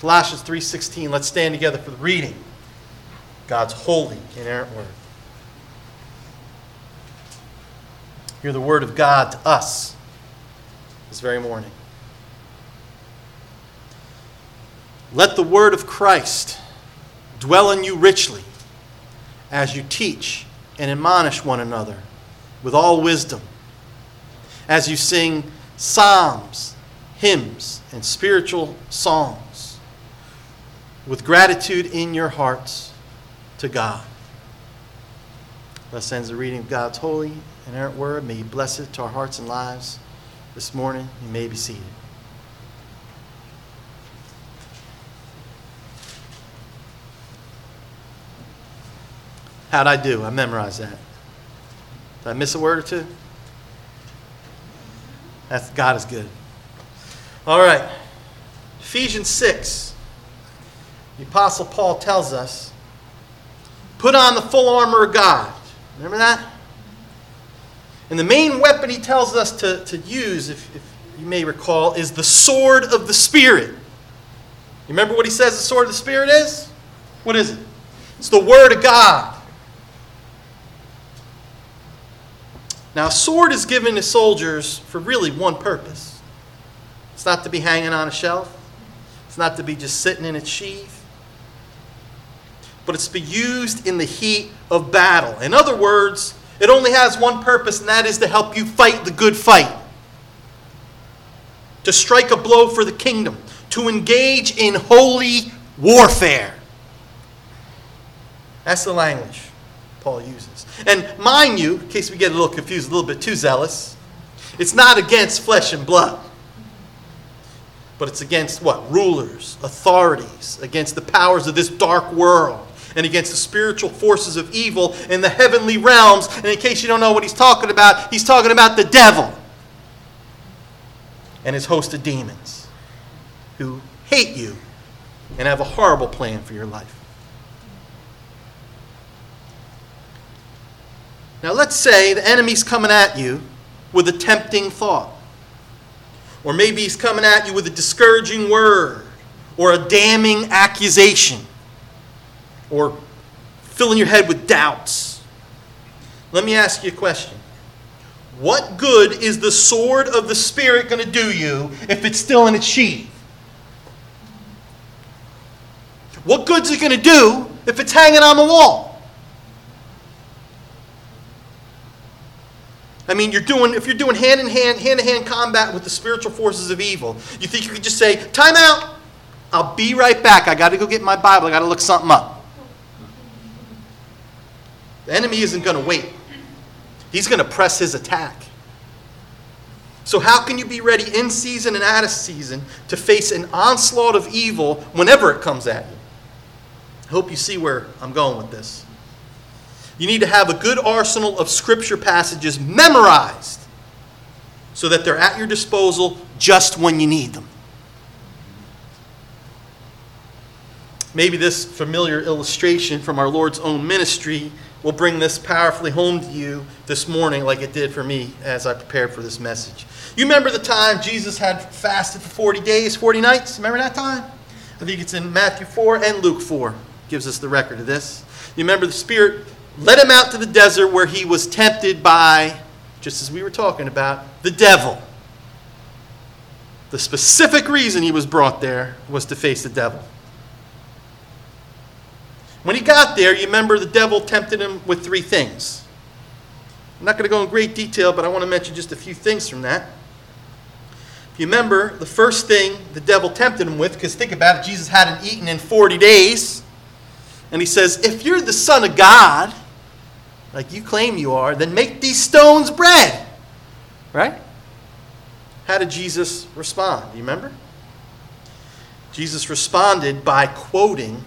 Colossians 3:16. Let's stand together for the reading. God's holy, inerrant word. Hear the word of God to us this very morning. Let the word of Christ dwell in you richly as you teach and admonish one another with all wisdom, as you sing psalms, hymns, and spiritual songs with gratitude in your hearts to God. Thus ends the reading of God's holy and inerrant word. May He bless it to our hearts and lives this morning. You may be seated. How'd I do? I memorized that. Did I miss a word or two? That's God is good. All right. Ephesians 6. The Apostle Paul tells us put on the full armor of God. Remember that? And the main weapon he tells us to, to use, if, if you may recall, is the sword of the Spirit. You remember what he says the sword of the Spirit is? What is it? It's the Word of God. Now, a sword is given to soldiers for really one purpose. It's not to be hanging on a shelf. It's not to be just sitting in its sheath. But it's to be used in the heat of battle. In other words, it only has one purpose, and that is to help you fight the good fight. To strike a blow for the kingdom. To engage in holy warfare. That's the language Paul uses. And mind you, in case we get a little confused, a little bit too zealous, it's not against flesh and blood. But it's against what? Rulers, authorities, against the powers of this dark world, and against the spiritual forces of evil in the heavenly realms. And in case you don't know what he's talking about, he's talking about the devil and his host of demons who hate you and have a horrible plan for your life. Now, let's say the enemy's coming at you with a tempting thought. Or maybe he's coming at you with a discouraging word, or a damning accusation, or filling your head with doubts. Let me ask you a question. What good is the sword of the Spirit going to do you if it's still in its sheath? What good's it going to do if it's hanging on the wall? I mean, you're doing if you're doing hand in hand, hand to hand combat with the spiritual forces of evil, you think you could just say, "Time out. I'll be right back. I got to go get my Bible. I got to look something up." The enemy isn't going to wait. He's going to press his attack. So how can you be ready in season and out of season to face an onslaught of evil whenever it comes at you? I hope you see where I'm going with this. You need to have a good arsenal of scripture passages memorized so that they're at your disposal just when you need them. Maybe this familiar illustration from our Lord's own ministry will bring this powerfully home to you this morning, like it did for me as I prepared for this message. You remember the time Jesus had fasted for 40 days, 40 nights? Remember that time? I think it's in Matthew 4 and Luke 4, gives us the record of this. You remember the Spirit led him out to the desert where he was tempted by, just as we were talking about, the devil. The specific reason he was brought there was to face the devil. When he got there, you remember the devil tempted him with three things. I'm not going to go in great detail, but I want to mention just a few things from that. If you remember, the first thing the devil tempted him with, because think about it, Jesus hadn't eaten in 40 days. And he says, If you're the Son of God, like you claim you are, then make these stones bread. Right? How did Jesus respond? Do you remember? Jesus responded by quoting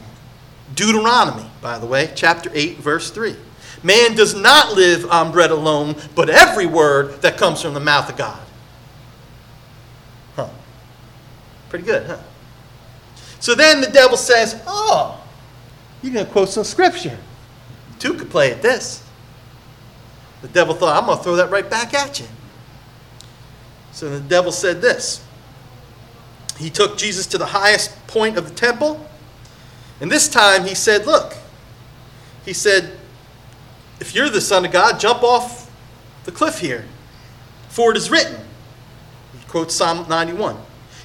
Deuteronomy, by the way, chapter 8, verse 3. Man does not live on bread alone, but every word that comes from the mouth of God. Huh. Pretty good, huh? So then the devil says, Oh, you're going to quote some scripture. Two could play at this. The devil thought, I'm going to throw that right back at you. So the devil said this. He took Jesus to the highest point of the temple. And this time he said, Look, he said, if you're the Son of God, jump off the cliff here. For it is written, he quotes Psalm 91,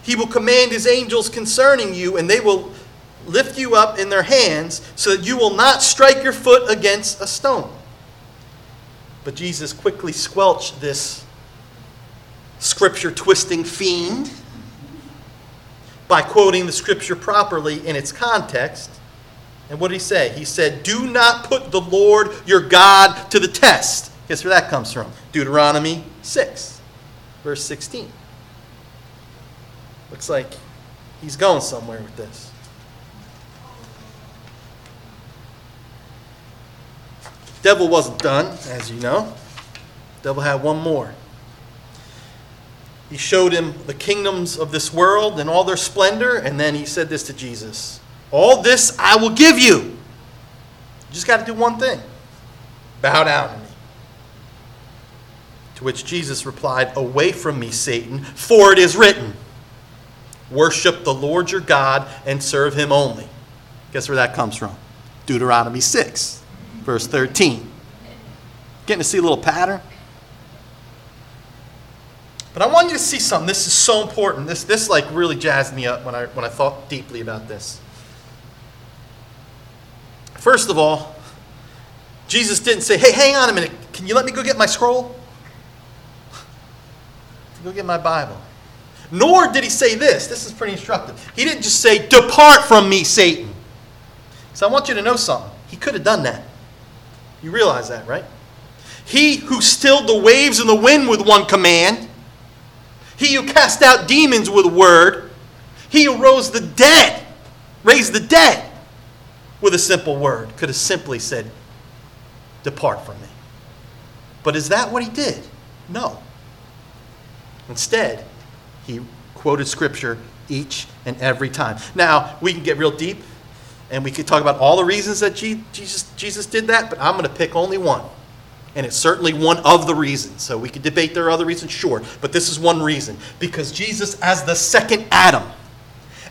He will command His angels concerning you, and they will lift you up in their hands, so that you will not strike your foot against a stone. But Jesus quickly squelched this scripture twisting fiend by quoting the scripture properly in its context and what did he say? He said, Do not put the Lord your God to the test. Guess where that comes from? Deuteronomy 6, verse 16. Looks like he's going somewhere with this. Devil wasn't done, as you know. Devil had one more. He showed him the kingdoms of this world and all their splendor, and then he said this to Jesus all this I will give you. You just got to do one thing bow down to me. To which Jesus replied, Away from me, Satan, for it is written, Worship the Lord your God and serve him only. Guess where that comes from? Deuteronomy 6, verse 13. Getting to see a little pattern? But I want you to see something. This is so important. This, this like really jazzed me up when I, when I thought deeply about this. First of all, Jesus didn't say, hey, hang on a minute. Can you let me go get my scroll? Go get my Bible. Nor did he say this. This is pretty instructive. He didn't just say, Depart from me, Satan. So I want you to know something. He could have done that. You realize that, right? He who stilled the waves and the wind with one command, he who cast out demons with a word, he who rose the dead, raised the dead with a simple word. Could have simply said, Depart from me. But is that what he did? No. Instead, he quoted scripture each and every time. Now, we can get real deep and we could talk about all the reasons that Jesus, Jesus did that, but I'm going to pick only one. And it's certainly one of the reasons. So we could debate there are other reasons, sure. But this is one reason. Because Jesus, as the second Adam,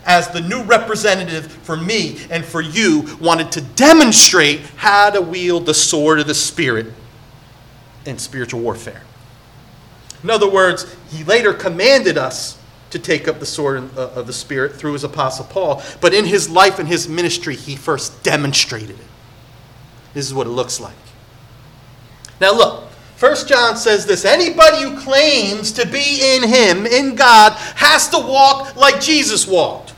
as the new representative for me and for you, wanted to demonstrate how to wield the sword of the Spirit in spiritual warfare. In other words, he later commanded us to take up the sword uh, of the Spirit through his apostle Paul, but in his life and his ministry, he first demonstrated it. This is what it looks like. Now, look, First John says this anybody who claims to be in him, in God, has to walk like Jesus walked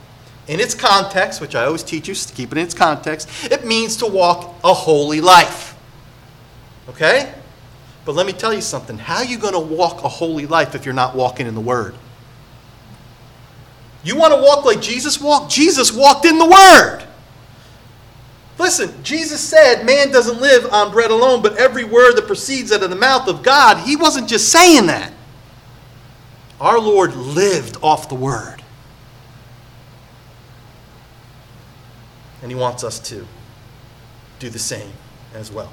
in its context, which I always teach you to keep it in its context, it means to walk a holy life. Okay? But let me tell you something. How are you going to walk a holy life if you're not walking in the Word? You want to walk like Jesus walked? Jesus walked in the Word. Listen, Jesus said, Man doesn't live on bread alone, but every word that proceeds out of the mouth of God. He wasn't just saying that. Our Lord lived off the Word. And he wants us to do the same as well.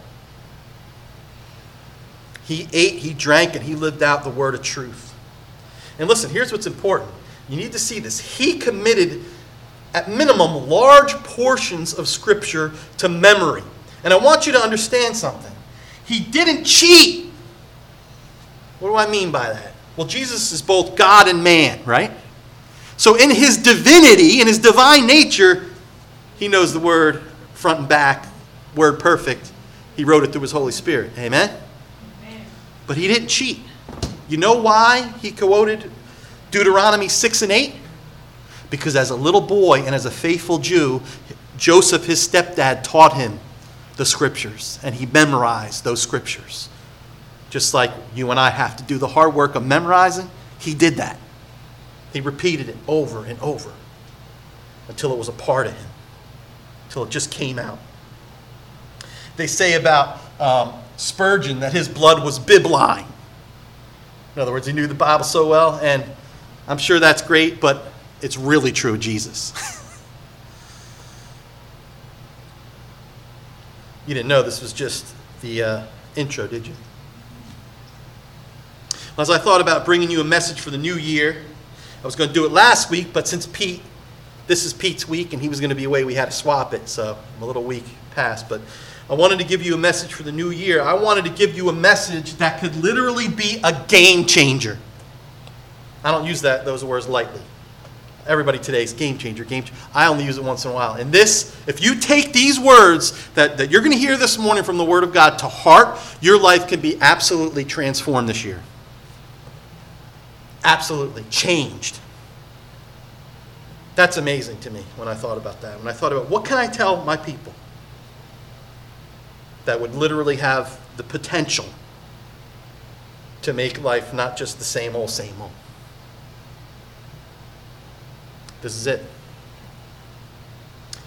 He ate, he drank, and he lived out the word of truth. And listen, here's what's important. You need to see this. He committed, at minimum, large portions of Scripture to memory. And I want you to understand something. He didn't cheat. What do I mean by that? Well, Jesus is both God and man, right? So, in his divinity, in his divine nature, he knows the word front and back, word perfect. He wrote it through his Holy Spirit. Amen? Amen? But he didn't cheat. You know why he quoted Deuteronomy 6 and 8? Because as a little boy and as a faithful Jew, Joseph, his stepdad, taught him the scriptures, and he memorized those scriptures. Just like you and I have to do the hard work of memorizing, he did that. He repeated it over and over until it was a part of him until it just came out. They say about um, Spurgeon that his blood was bibline. In other words, he knew the Bible so well, and I'm sure that's great, but it's really true of Jesus. you didn't know this was just the uh, intro, did you? As I thought about bringing you a message for the new year, I was going to do it last week, but since Pete this is Pete's week and he was going to be away. We had to swap it, so I'm a little week past. But I wanted to give you a message for the new year. I wanted to give you a message that could literally be a game changer. I don't use that those words lightly. Everybody today is game changer, game changer. I only use it once in a while. And this, if you take these words that, that you're going to hear this morning from the Word of God to heart, your life can be absolutely transformed this year. Absolutely changed. That's amazing to me when I thought about that. When I thought about what can I tell my people that would literally have the potential to make life not just the same old, same old. This is it.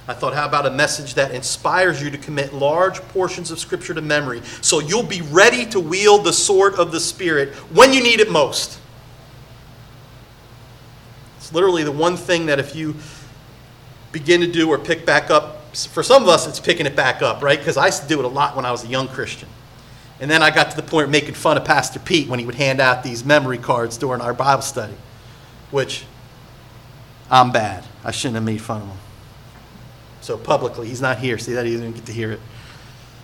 I thought, how about a message that inspires you to commit large portions of Scripture to memory so you'll be ready to wield the sword of the Spirit when you need it most? It's literally the one thing that if you begin to do or pick back up, for some of us, it's picking it back up, right? Because I used to do it a lot when I was a young Christian. And then I got to the point of making fun of Pastor Pete when he would hand out these memory cards during our Bible study, which I'm bad. I shouldn't have made fun of him. So publicly, he's not here. See that? He didn't get to hear it.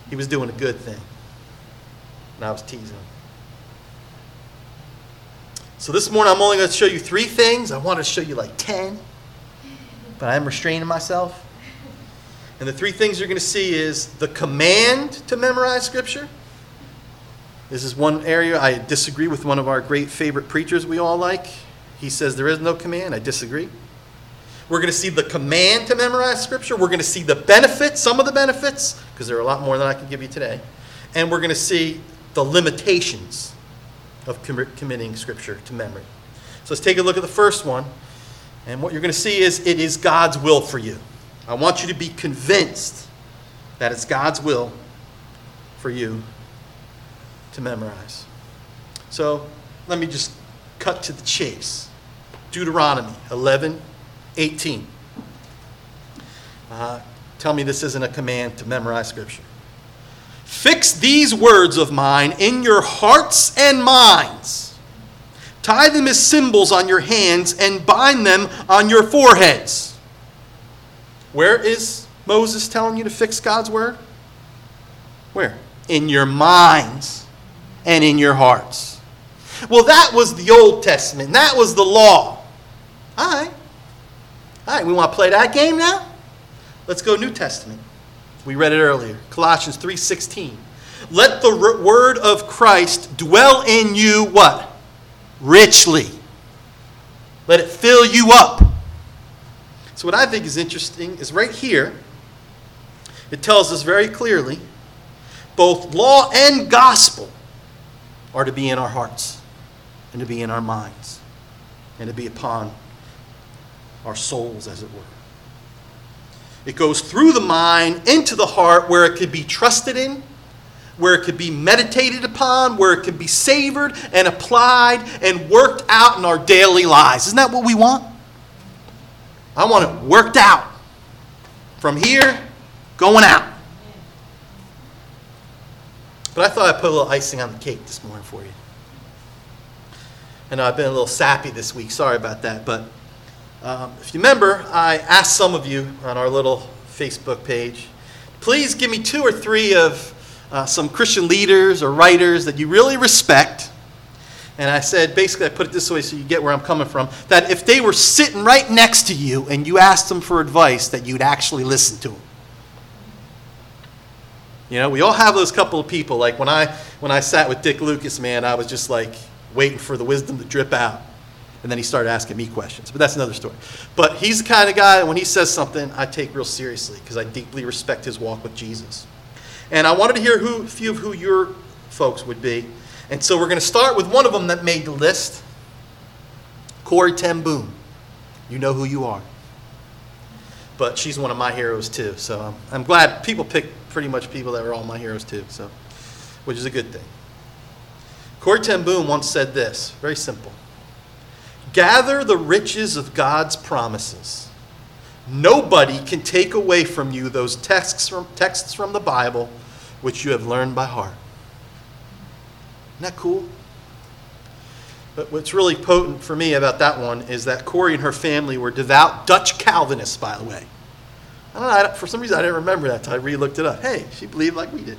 He was doing a good thing. And I was teasing him. So this morning, I'm only going to show you three things. I want to show you like 10, but I am restraining myself. And the three things you're going to see is the command to memorize Scripture. This is one area I disagree with one of our great favorite preachers we all like. He says there is no command. I disagree. We're going to see the command to memorize Scripture. We're going to see the benefits, some of the benefits, because there are a lot more than I can give you today. And we're going to see the limitations of com- committing Scripture to memory. So let's take a look at the first one. And what you're going to see is it is God's will for you. I want you to be convinced that it's God's will for you to memorize. So let me just cut to the chase. Deuteronomy 11 18. Uh, tell me this isn't a command to memorize Scripture. Fix these words of mine in your hearts and minds. Tie them as symbols on your hands and bind them on your foreheads. Where is Moses telling you to fix God's word? Where? In your minds and in your hearts. Well, that was the Old Testament. That was the law. All right. All right, we want to play that game now? Let's go New Testament. We read it earlier. Colossians 3:16. Let the word of Christ dwell in you what? Richly. Let it fill you up. So what I think is interesting is right here it tells us very clearly both law and gospel are to be in our hearts and to be in our minds and to be upon our souls, as it were. It goes through the mind into the heart where it could be trusted in, where it could be meditated upon, where it could be savored and applied and worked out in our daily lives. Isn't that what we want? I want it worked out. From here, going out. But I thought I'd put a little icing on the cake this morning for you. Know I've been a little sappy this week. Sorry about that. But um, if you remember, I asked some of you on our little Facebook page, please give me two or three of uh, some Christian leaders or writers that you really respect. And I said, basically, I put it this way so you get where I'm coming from that if they were sitting right next to you and you asked them for advice, that you'd actually listen to them. You know, we all have those couple of people. Like when I when I sat with Dick Lucas, man, I was just like waiting for the wisdom to drip out. And then he started asking me questions. But that's another story. But he's the kind of guy, when he says something, I take real seriously because I deeply respect his walk with Jesus. And I wanted to hear who, a few of who your folks would be. And so we're going to start with one of them that made the list Corrie ten Boom. You know who you are. But she's one of my heroes too. So I'm, I'm glad people pick pretty much people that are all my heroes too. So, which is a good thing. Corrie ten Boom once said this very simple Gather the riches of God's promises. Nobody can take away from you those texts from, texts from the Bible which you have learned by heart. Isn't that cool? But what's really potent for me about that one is that Corrie and her family were devout Dutch Calvinists, by the way. I don't know, for some reason I didn't remember that until I re looked it up. Hey, she believed like we did.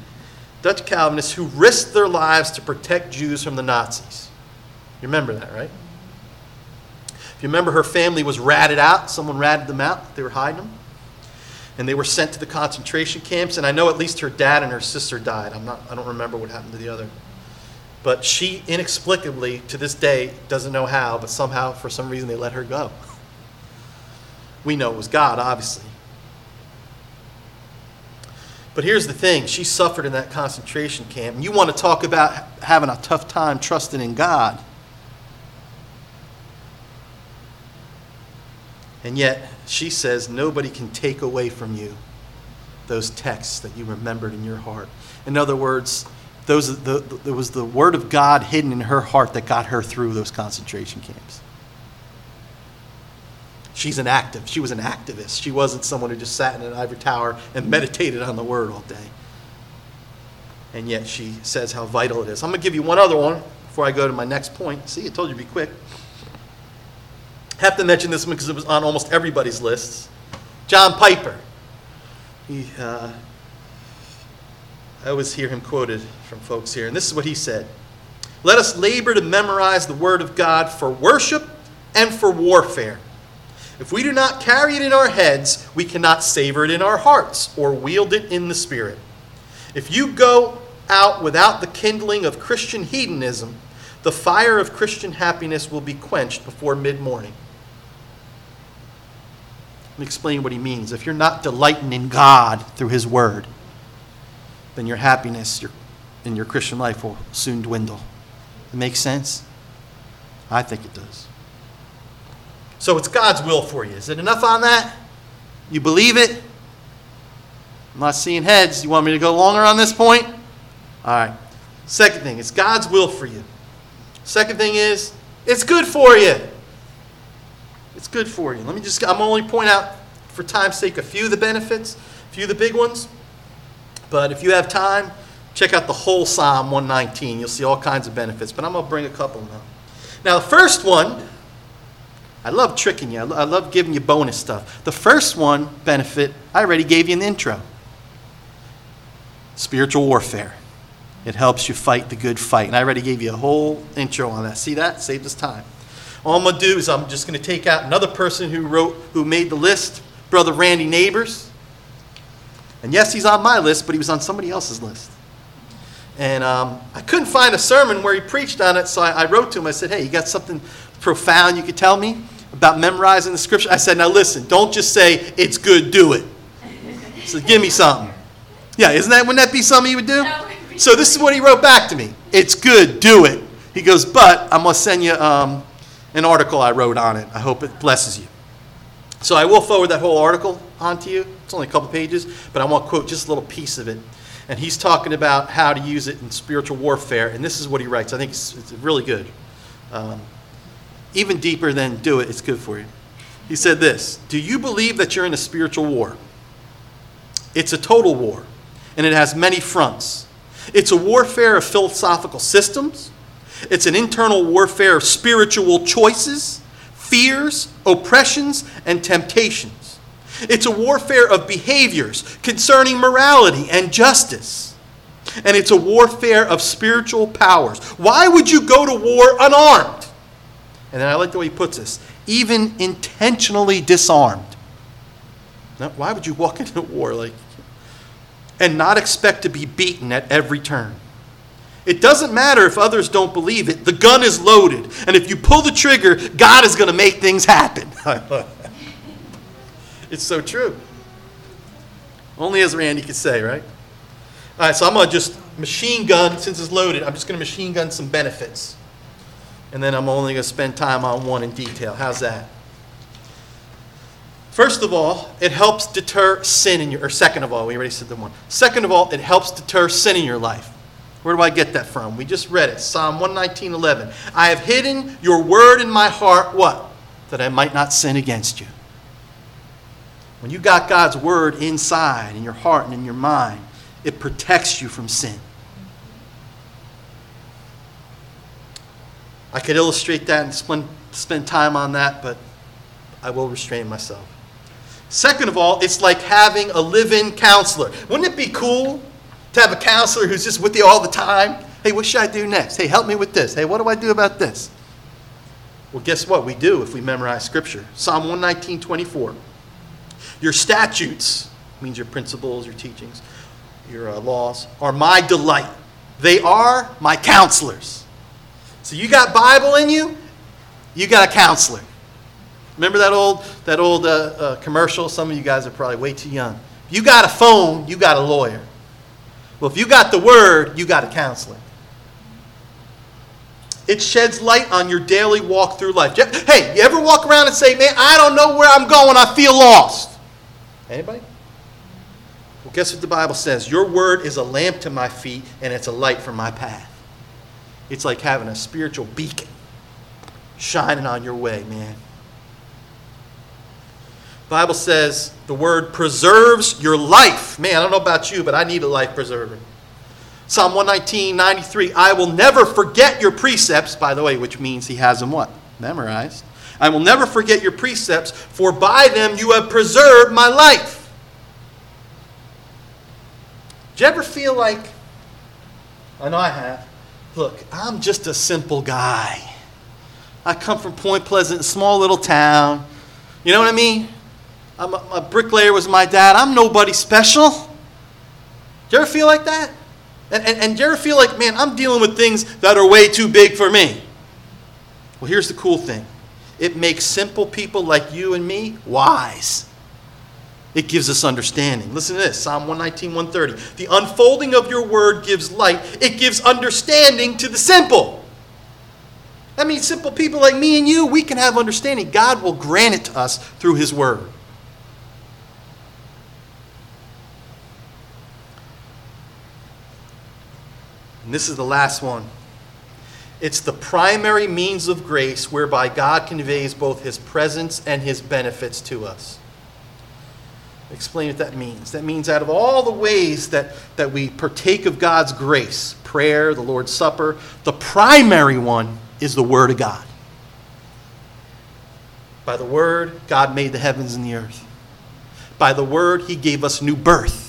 Dutch Calvinists who risked their lives to protect Jews from the Nazis. You remember that, right? You remember, her family was ratted out. Someone ratted them out. They were hiding them. And they were sent to the concentration camps. And I know at least her dad and her sister died. I'm not, I don't remember what happened to the other. But she inexplicably, to this day, doesn't know how, but somehow, for some reason, they let her go. We know it was God, obviously. But here's the thing she suffered in that concentration camp. And you want to talk about having a tough time trusting in God. And yet, she says, nobody can take away from you those texts that you remembered in your heart. In other words, those, the, the, there was the word of God hidden in her heart that got her through those concentration camps. She's an active. She was an activist. She wasn't someone who just sat in an ivory tower and meditated on the word all day. And yet she says how vital it is. I'm going to give you one other one before I go to my next point. See, I told you to be quick. Have to mention this one because it was on almost everybody's lists. John Piper. He, uh, I always hear him quoted from folks here, and this is what he said Let us labor to memorize the Word of God for worship and for warfare. If we do not carry it in our heads, we cannot savor it in our hearts or wield it in the Spirit. If you go out without the kindling of Christian hedonism, the fire of Christian happiness will be quenched before mid morning. Let me explain what he means. If you're not delighting in God through His Word, then your happiness your, in your Christian life will soon dwindle. It makes sense? I think it does. So it's God's will for you. Is it enough on that? You believe it? I'm not seeing heads. You want me to go longer on this point? All right. Second thing, it's God's will for you. Second thing is, it's good for you. It's good for you. Let me just, I'm only point out, for time's sake, a few of the benefits, a few of the big ones. But if you have time, check out the whole Psalm 119. You'll see all kinds of benefits. But I'm going to bring a couple now. Now, the first one, I love tricking you. I love giving you bonus stuff. The first one benefit, I already gave you the intro spiritual warfare. It helps you fight the good fight. And I already gave you a whole intro on that. See that? Saved us time. All I'm going to do is I'm just going to take out another person who wrote, who made the list, Brother Randy Neighbors. And yes, he's on my list, but he was on somebody else's list. And um, I couldn't find a sermon where he preached on it, so I, I wrote to him. I said, Hey, you got something profound you could tell me about memorizing the scripture? I said, Now listen, don't just say, It's good, do it. So give me something. Yeah, isn't that, wouldn't that be something you would do? So this is what he wrote back to me. It's good, do it. He goes, but I'm going to send you um, an article I wrote on it. I hope it blesses you. So I will forward that whole article on to you. It's only a couple pages, but I want to quote just a little piece of it. And he's talking about how to use it in spiritual warfare. And this is what he writes. I think it's, it's really good. Um, even deeper than do it, it's good for you. He said this Do you believe that you're in a spiritual war? It's a total war, and it has many fronts. It's a warfare of philosophical systems, it's an internal warfare of spiritual choices, fears, oppressions, and temptations. It's a warfare of behaviors concerning morality and justice. And it's a warfare of spiritual powers. Why would you go to war unarmed? And then I like the way he puts this even intentionally disarmed. Now, why would you walk into war like and not expect to be beaten at every turn? It doesn't matter if others don't believe it. The gun is loaded. And if you pull the trigger, God is going to make things happen. it's so true. Only as Randy could say, right? All right, so I'm going to just machine gun, since it's loaded, I'm just going to machine gun some benefits. And then I'm only going to spend time on one in detail. How's that? First of all, it helps deter sin in your, or second of all, we already said the one. Second of all, it helps deter sin in your life. Where do I get that from? We just read it. Psalm 119, 11. I have hidden your word in my heart, what? That I might not sin against you. When you got God's word inside in your heart and in your mind, it protects you from sin. I could illustrate that and spend, spend time on that, but I will restrain myself. Second of all, it's like having a live in counselor. Wouldn't it be cool to have a counselor who's just with you all the time? Hey, what should I do next? Hey, help me with this. Hey, what do I do about this? Well, guess what? We do if we memorize Scripture. Psalm 119, 24. Your statutes, means your principles, your teachings, your uh, laws, are my delight. They are my counselors. So you got Bible in you, you got a counselor. Remember that old, that old uh, uh, commercial? Some of you guys are probably way too young. You got a phone, you got a lawyer. Well, if you got the word, you got a counselor. It sheds light on your daily walk through life. Hey, you ever walk around and say, man, I don't know where I'm going, I feel lost? Anybody? Well, guess what the Bible says? Your word is a lamp to my feet and it's a light for my path. It's like having a spiritual beacon shining on your way, man. Bible says the word preserves your life. Man, I don't know about you, but I need a life preserver. Psalm 119, 93, I will never forget your precepts, by the way, which means he has them what? Memorized. I will never forget your precepts, for by them you have preserved my life. Do you ever feel like, I know I have, look, I'm just a simple guy. I come from Point Pleasant, a small little town. You know what I mean? I'm a, a bricklayer was my dad. I'm nobody special. Do you ever feel like that? And, and, and do you ever feel like, man, I'm dealing with things that are way too big for me? Well, here's the cool thing it makes simple people like you and me wise. It gives us understanding. Listen to this Psalm 119, 130. The unfolding of your word gives light, it gives understanding to the simple. That means simple people like me and you, we can have understanding. God will grant it to us through His word. This is the last one. It's the primary means of grace whereby God conveys both his presence and his benefits to us. Explain what that means. That means out of all the ways that, that we partake of God's grace, prayer, the Lord's Supper, the primary one is the Word of God. By the Word, God made the heavens and the earth. By the Word, He gave us new birth.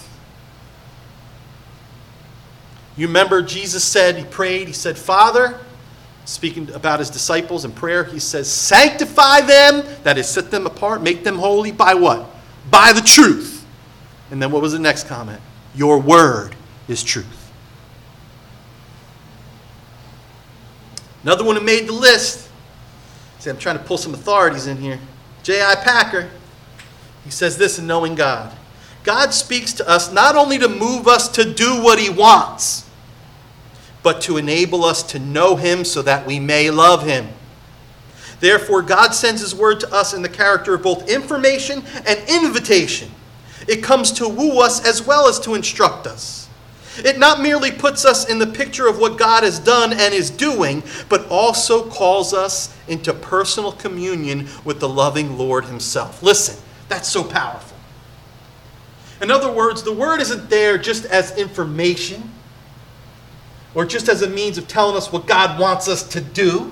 You remember Jesus said, He prayed, He said, Father, speaking about His disciples in prayer, He says, Sanctify them, that is, set them apart, make them holy by what? By the truth. And then what was the next comment? Your word is truth. Another one who made the list. See, I'm trying to pull some authorities in here. J.I. Packer. He says this in Knowing God. God speaks to us not only to move us to do what He wants, but to enable us to know him so that we may love him. Therefore, God sends his word to us in the character of both information and invitation. It comes to woo us as well as to instruct us. It not merely puts us in the picture of what God has done and is doing, but also calls us into personal communion with the loving Lord Himself. Listen, that's so powerful. In other words, the Word isn't there just as information, or just as a means of telling us what God wants us to do.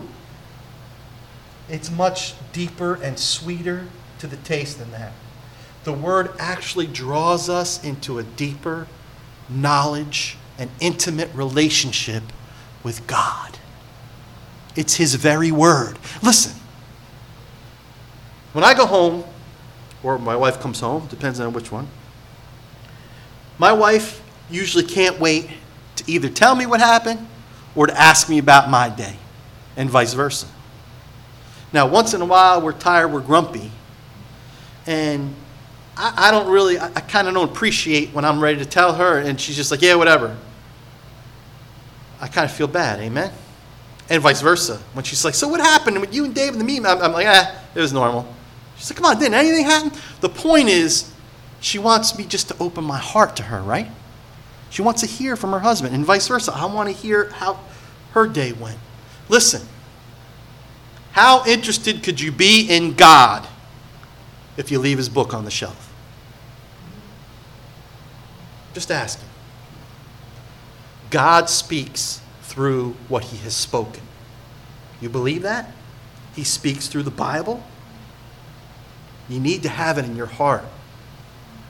It's much deeper and sweeter to the taste than that. The Word actually draws us into a deeper knowledge and intimate relationship with God. It's His very Word. Listen, when I go home, or my wife comes home, depends on which one, my wife usually can't wait to either tell me what happened or to ask me about my day, and vice versa. Now, once in a while, we're tired, we're grumpy, and I, I don't really, I, I kind of don't appreciate when I'm ready to tell her, and she's just like, yeah, whatever. I kind of feel bad, amen? And vice versa. When she's like, so what happened with you and Dave and the meeting? I'm, I'm like, ah, it was normal. She's like, come on, didn't anything happen? The point is, she wants me just to open my heart to her, right? She wants to hear from her husband, and vice versa. I want to hear how her day went. Listen, how interested could you be in God if you leave his book on the shelf? Just ask him. God speaks through what he has spoken. You believe that? He speaks through the Bible? You need to have it in your heart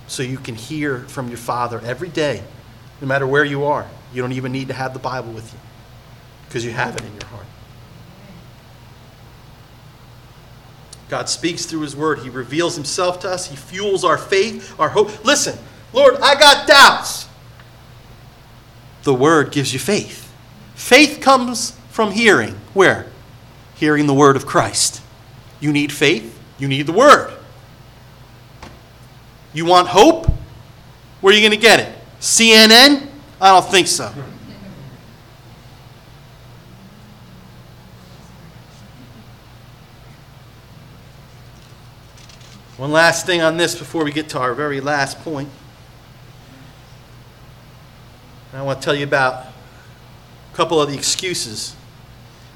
so you can hear from your Father every day, no matter where you are. You don't even need to have the Bible with you because you have it in your heart. God speaks through His Word. He reveals Himself to us. He fuels our faith, our hope. Listen, Lord, I got doubts. The Word gives you faith. Faith comes from hearing. Where? Hearing the Word of Christ. You need faith, you need the Word. You want hope? Where are you going to get it? CNN? I don't think so. One last thing on this before we get to our very last point. I want to tell you about a couple of the excuses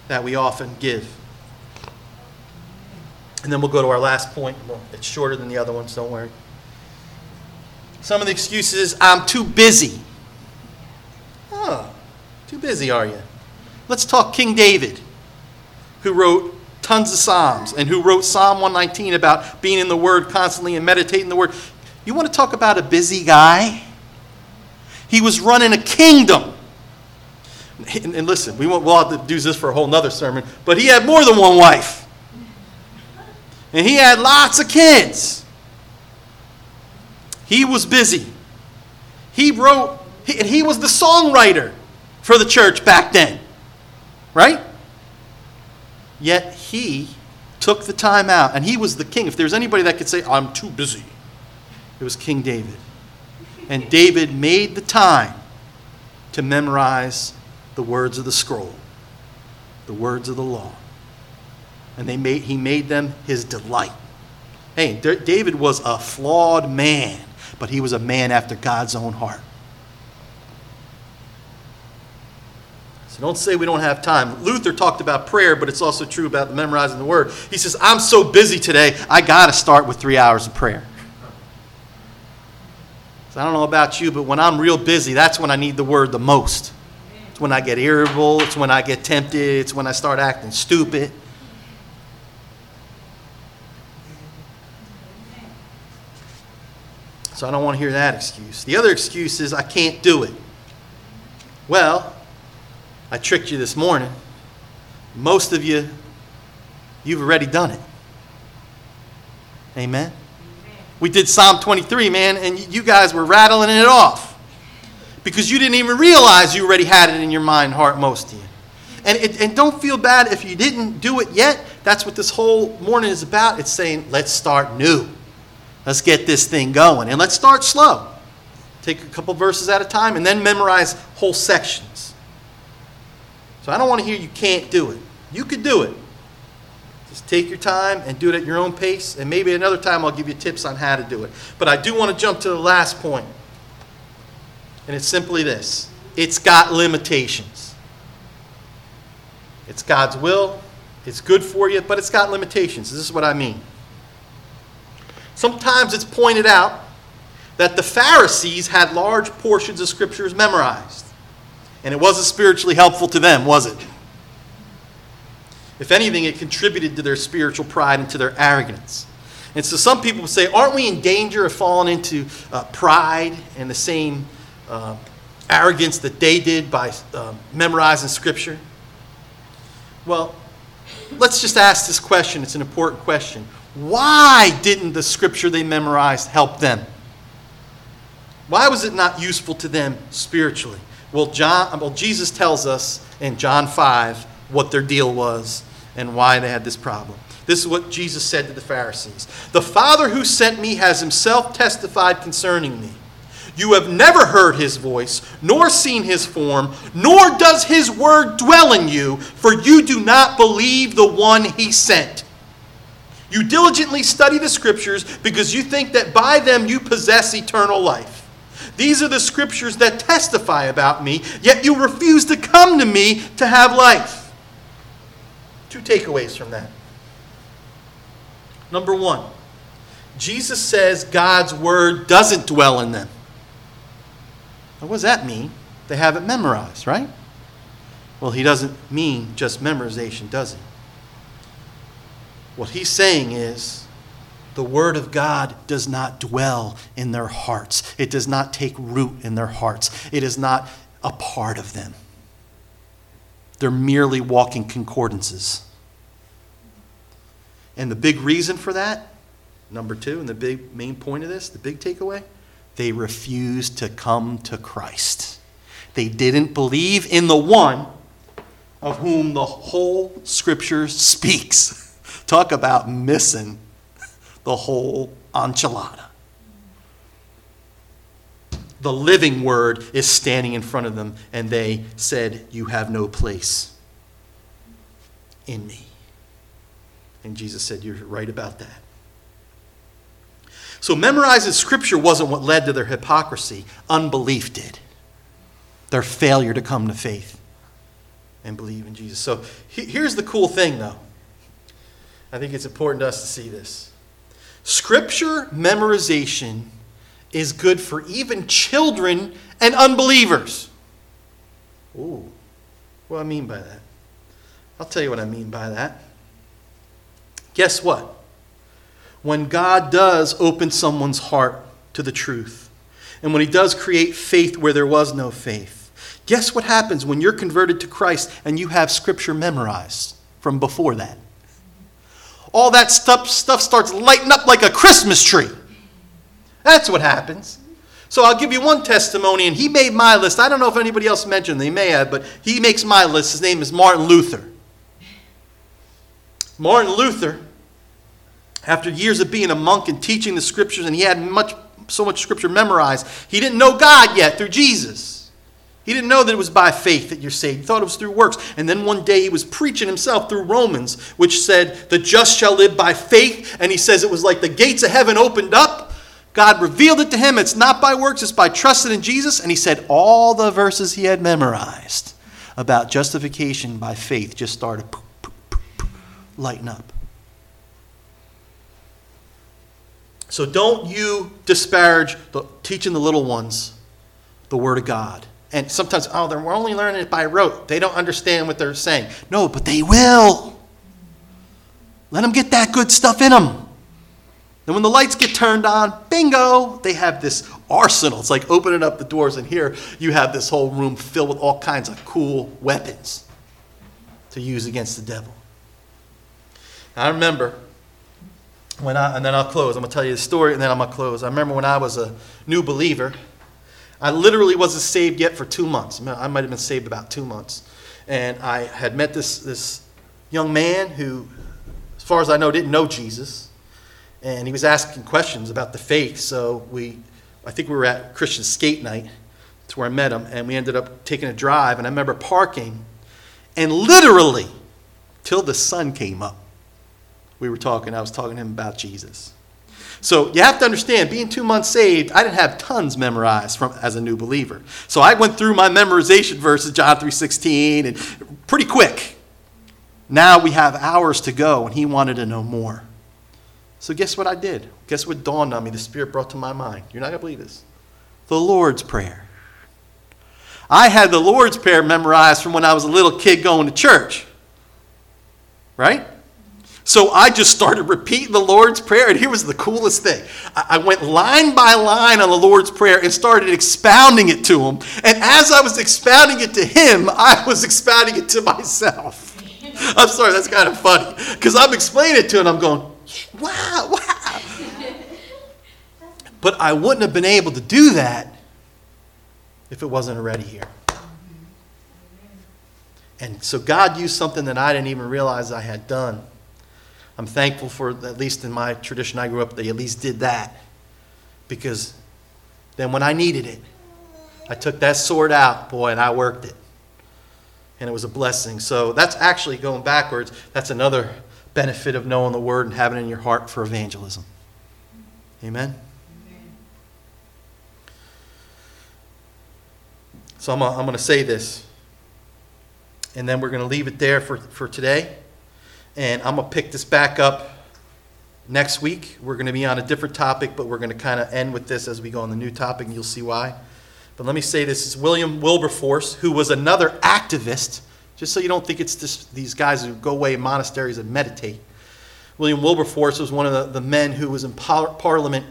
that we often give. And then we'll go to our last point. It's shorter than the other ones, don't worry. Some of the excuses I'm too busy. Oh, too busy, are you? Let's talk King David, who wrote tons of Psalms and who wrote Psalm 119 about being in the Word constantly and meditating the Word. You want to talk about a busy guy? He was running a kingdom. And, and listen, we won't, we'll have to do this for a whole nother sermon, but he had more than one wife. And he had lots of kids. He was busy. He wrote, and he was the songwriter for the church back then. Right? Yet he took the time out, and he was the king. If there's anybody that could say, I'm too busy, it was King David. And David made the time to memorize the words of the scroll, the words of the law. And they made, he made them his delight. Hey, David was a flawed man but he was a man after God's own heart. So don't say we don't have time. Luther talked about prayer, but it's also true about memorizing the word. He says, I'm so busy today, I got to start with three hours of prayer. So I don't know about you, but when I'm real busy, that's when I need the word the most. It's when I get irritable, it's when I get tempted, it's when I start acting stupid. So I don't want to hear that excuse. The other excuse is I can't do it. Well, I tricked you this morning. Most of you, you've already done it. Amen. We did Psalm 23, man, and you guys were rattling it off because you didn't even realize you already had it in your mind, heart, most of you. And, it, and don't feel bad if you didn't do it yet. That's what this whole morning is about. It's saying, let's start new. Let's get this thing going. And let's start slow. Take a couple verses at a time and then memorize whole sections. So I don't want to hear you can't do it. You could do it. Just take your time and do it at your own pace. And maybe another time I'll give you tips on how to do it. But I do want to jump to the last point. And it's simply this it's got limitations. It's God's will, it's good for you, but it's got limitations. This is what I mean. Sometimes it's pointed out that the Pharisees had large portions of scriptures memorized. And it wasn't spiritually helpful to them, was it? If anything, it contributed to their spiritual pride and to their arrogance. And so some people say, aren't we in danger of falling into uh, pride and the same uh, arrogance that they did by uh, memorizing Scripture? Well, let's just ask this question. It's an important question. Why didn't the scripture they memorized help them? Why was it not useful to them spiritually? Well, John, well, Jesus tells us in John 5 what their deal was and why they had this problem. This is what Jesus said to the Pharisees The Father who sent me has himself testified concerning me. You have never heard his voice, nor seen his form, nor does his word dwell in you, for you do not believe the one he sent. You diligently study the scriptures because you think that by them you possess eternal life. These are the scriptures that testify about me, yet you refuse to come to me to have life. Two takeaways from that. Number one, Jesus says God's word doesn't dwell in them. what does that mean? They have it memorized, right? Well, he doesn't mean just memorization, does he? What he's saying is the Word of God does not dwell in their hearts, it does not take root in their hearts, it is not a part of them. They're merely walking concordances. And the big reason for that, number two, and the big main point of this, the big takeaway, they refused to come to Christ. They didn't believe in the one of whom the whole scripture speaks. Talk about missing the whole enchilada. The living word is standing in front of them, and they said, You have no place in me. And Jesus said, You're right about that. So, memorizing scripture wasn't what led to their hypocrisy, unbelief did. Their failure to come to faith and believe in Jesus. So, here's the cool thing, though. I think it's important to us to see this. Scripture memorization is good for even children and unbelievers. Ooh, what do I mean by that? I'll tell you what I mean by that. Guess what? When God does open someone's heart to the truth, and when He does create faith where there was no faith, guess what happens when you're converted to Christ and you have Scripture memorized from before that? All that stuff, stuff starts lighting up like a Christmas tree. That's what happens. So I'll give you one testimony, and he made my list. I don't know if anybody else mentioned, they may have, but he makes my list. His name is Martin Luther. Martin Luther, after years of being a monk and teaching the scriptures, and he had much, so much scripture memorized, he didn't know God yet through Jesus. He didn't know that it was by faith that you're saved. He thought it was through works. And then one day he was preaching himself through Romans, which said, The just shall live by faith. And he says it was like the gates of heaven opened up. God revealed it to him. It's not by works, it's by trusting in Jesus. And he said all the verses he had memorized about justification by faith just started lighten up. So don't you disparage the, teaching the little ones the Word of God. And sometimes, oh, they're only learning it by rote. They don't understand what they're saying. No, but they will. Let them get that good stuff in them. And when the lights get turned on, bingo, they have this arsenal. It's like opening up the doors, and here you have this whole room filled with all kinds of cool weapons to use against the devil. I remember when I, and then I'll close. I'm going to tell you the story and then I'm going to close. I remember when I was a new believer, I literally wasn't saved yet for two months. I might have been saved about two months. And I had met this, this young man who, as far as I know, didn't know Jesus. And he was asking questions about the faith. So we, I think we were at Christian skate night. That's where I met him. And we ended up taking a drive. And I remember parking. And literally, till the sun came up, we were talking, I was talking to him about Jesus. So you have to understand, being two months saved, I didn't have tons memorized from as a new believer. So I went through my memorization verses, John 3.16, and pretty quick. Now we have hours to go, and he wanted to know more. So guess what I did? Guess what dawned on me? The Spirit brought to my mind. You're not going to believe this. The Lord's Prayer. I had the Lord's Prayer memorized from when I was a little kid going to church. Right? So I just started repeating the Lord's Prayer, and here was the coolest thing. I went line by line on the Lord's Prayer and started expounding it to him. And as I was expounding it to him, I was expounding it to myself. I'm sorry, that's kind of funny. Because I'm explaining it to him, I'm going, wow, wow. But I wouldn't have been able to do that if it wasn't already here. And so God used something that I didn't even realize I had done I'm thankful for, at least in my tradition I grew up, they at least did that. Because then when I needed it, I took that sword out, boy, and I worked it. And it was a blessing. So that's actually going backwards. That's another benefit of knowing the word and having it in your heart for evangelism. Amen? So I'm, I'm going to say this. And then we're going to leave it there for, for today. And I'm going to pick this back up next week. We're going to be on a different topic, but we're going to kind of end with this as we go on the new topic, and you'll see why. But let me say this is William Wilberforce, who was another activist just so you don't think it's just these guys who go away in monasteries and meditate. William Wilberforce was one of the, the men who was in par- Parliament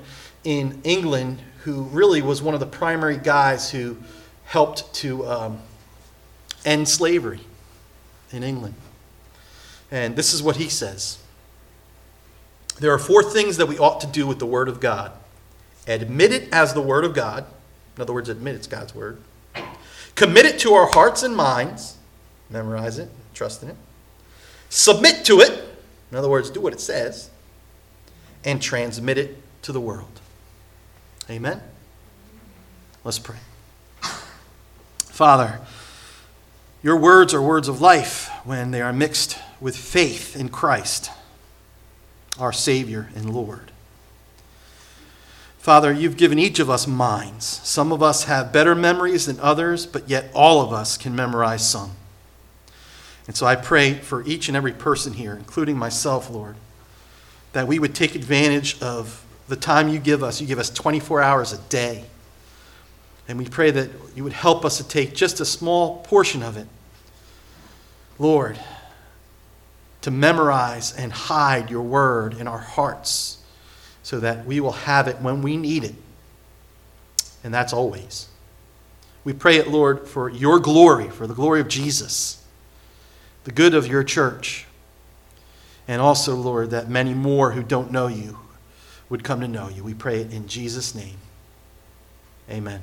in England who really was one of the primary guys who helped to um, end slavery in England. And this is what he says There are four things that we ought to do with the Word of God admit it as the Word of God. In other words, admit it's God's Word. Commit it to our hearts and minds. Memorize it, trust in it. Submit to it. In other words, do what it says. And transmit it to the world. Amen? Let's pray. Father, your words are words of life when they are mixed with faith in Christ, our Savior and Lord. Father, you've given each of us minds. Some of us have better memories than others, but yet all of us can memorize some. And so I pray for each and every person here, including myself, Lord, that we would take advantage of the time you give us. You give us 24 hours a day. And we pray that you would help us to take just a small portion of it, Lord, to memorize and hide your word in our hearts so that we will have it when we need it. And that's always. We pray it, Lord, for your glory, for the glory of Jesus, the good of your church, and also, Lord, that many more who don't know you would come to know you. We pray it in Jesus' name. Amen.